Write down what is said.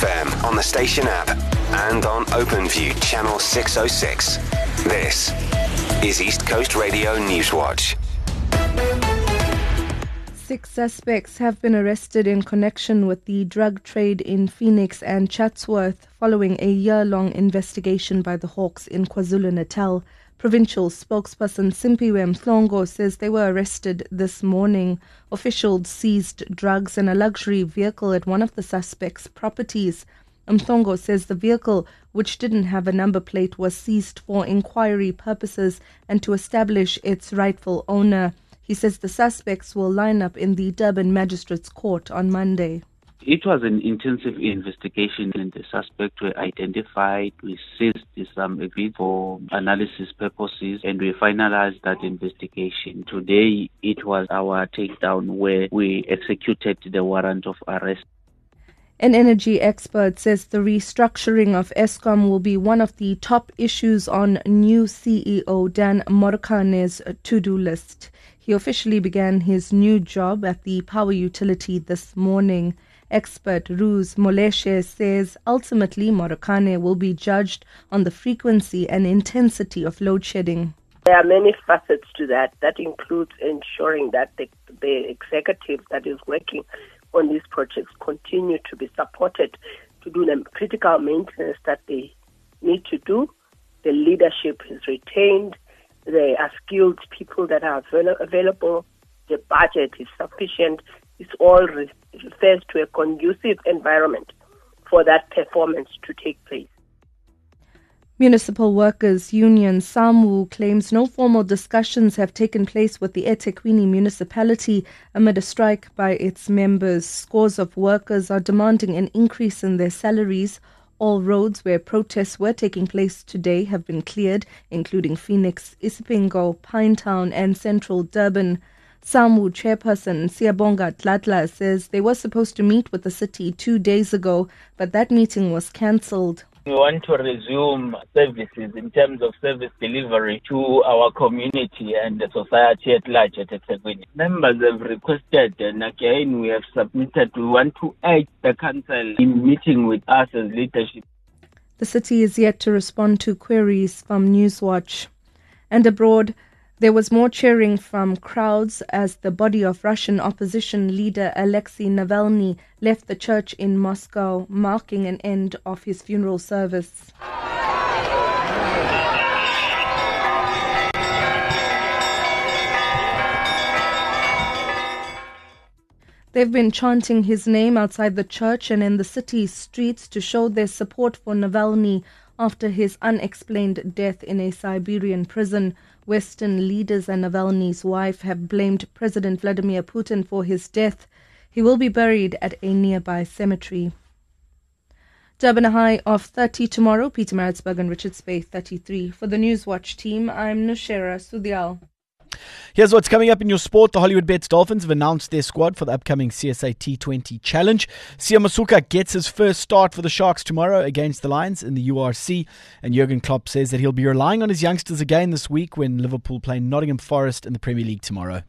FM on the station app and on OpenView channel 606. This is East Coast Radio Newswatch. Six suspects have been arrested in connection with the drug trade in Phoenix and Chatsworth following a year long investigation by the Hawks in KwaZulu Natal. Provincial spokesperson Simphiwe Mhlongo says they were arrested this morning. Officials seized drugs and a luxury vehicle at one of the suspects' properties. Mhlongo says the vehicle, which didn't have a number plate, was seized for inquiry purposes and to establish its rightful owner. He says the suspects will line up in the Durban Magistrates Court on Monday. It was an intensive investigation and the suspects were identified. We seized some um, evidence for analysis purposes and we finalized that investigation. Today it was our takedown where we executed the warrant of arrest. An energy expert says the restructuring of Eskom will be one of the top issues on new CEO Dan Marokane's to-do list. He officially began his new job at the power utility this morning. Expert Ruz Moleshe says ultimately Marokane will be judged on the frequency and intensity of load shedding. There are many facets to that. That includes ensuring that the, the executive that is working on these projects continue to be supported to do the critical maintenance that they need to do. The leadership is retained. There are skilled people that are available. The budget is sufficient it all refers to a conducive environment for that performance to take place. Municipal Workers Union SAMWU claims no formal discussions have taken place with the eThekwini municipality amid a strike by its members. Scores of workers are demanding an increase in their salaries. All roads where protests were taking place today have been cleared, including Phoenix, Isipingo, Pinetown, and Central Durban. SAMWU chairperson Siyabonga Tlatla says they were supposed to meet with the city two days ago, but that meeting was cancelled. We want to resume services in terms of service delivery to our community and the society at large at eThekwini. Members have requested and again we have submitted, we want to urge the council in meeting with us as leadership. The city is yet to respond to queries from Newswatch. And abroad, there was more cheering from crowds as the body of Russian opposition leader Alexei Navalny left the church in Moscow, marking an end of his funeral service. They've been chanting his name outside the church and in the city's streets to show their support for Navalny after his unexplained death in a Siberian prison. Western leaders and Navalny's wife have blamed President Vladimir Putin for his death. He will be buried at a nearby cemetery. Durban high of 30 tomorrow. Pietermaritzburg and Richards Bay, 33. For the Newswatch team, I'm Nushera Sudial. Here's what's coming up in your sport. The Hollywoodbets Dolphins have announced their squad for the upcoming CSA T20 Challenge. Siya Masuku gets his first start for the Sharks tomorrow against the Lions in the URC. And Jurgen Klopp says that he'll be relying on his youngsters again this week when Liverpool play Nottingham Forest in the Premier League tomorrow.